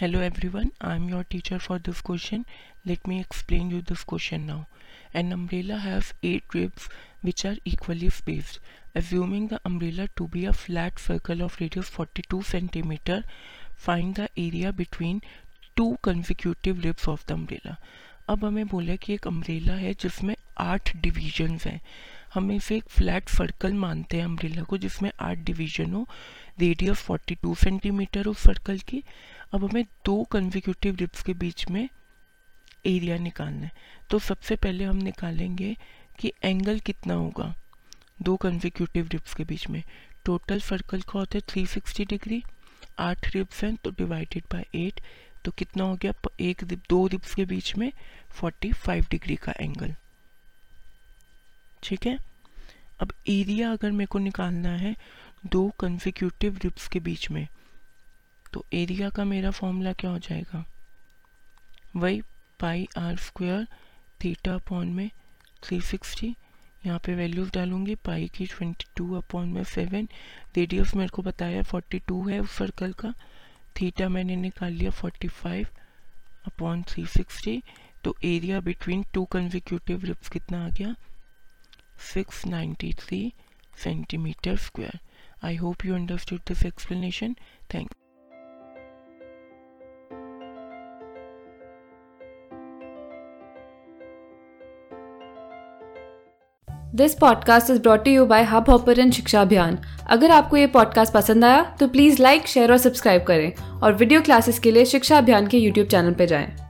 Hello everyone I am your teacher for this question let me explain you this question now and umbrella have eight ribs which are equally spaced assuming the umbrella to be a flat circle of radius forty two centimetre find the area between two consecutive ribs of the umbrella अब हमें बोला कि एक umbrella है जिसमें आठ divisions हैं। हम इसे एक फ्लैट सर्कल मानते हैं अम्ब्रेला को, जिसमें आठ डिवीज़न हो रेडियस 42 सेंटीमीटर हो सर्कल की। अब हमें दो कंजिक्यूटिव रिप्स के बीच में एरिया निकालना है। तो सबसे पहले हम निकालेंगे कि एंगल कितना होगा, दो कंजिक्यूटिव रिप्स के बीच में। टोटल सर्कल का होता है 360 डिग्री आठ रिप्स हैं तो डिवाइडेड बाय एट तो कितना हो गया, एक दो रिप्स के बीच में 45 डिग्री का एंगल ठीक है? अब एरिया अगर मेरे को निकालना है दो कंजिक्यूटिव रिप्स के बीच में तो एरिया का मेरा फॉर्मूला क्या हो जाएगा? वही pi r square theta upon में 360 यहाँ पे वैल्यूज़ डालूँगी पाई की 22 अपॉन में सेवन रेडियस मेरे को बताया 42 है उस सर्कल का थीटा मैंने निकाल लिया 45 अपॉन 360 तो area between two consecutive ribs कितना आ गया? 693 centimeter square. I hope you understood this explanation. Thanks. This podcast is brought you by Hubhopper शिक्षा अभियान अगर आपको ये पॉडकास्ट पसंद आया तो प्लीज़ लाइक शेयर और सब्सक्राइब करें और वीडियो क्लासेस के लिए शिक्षा अभियान के यूट्यूब चैनल पर जाएँ।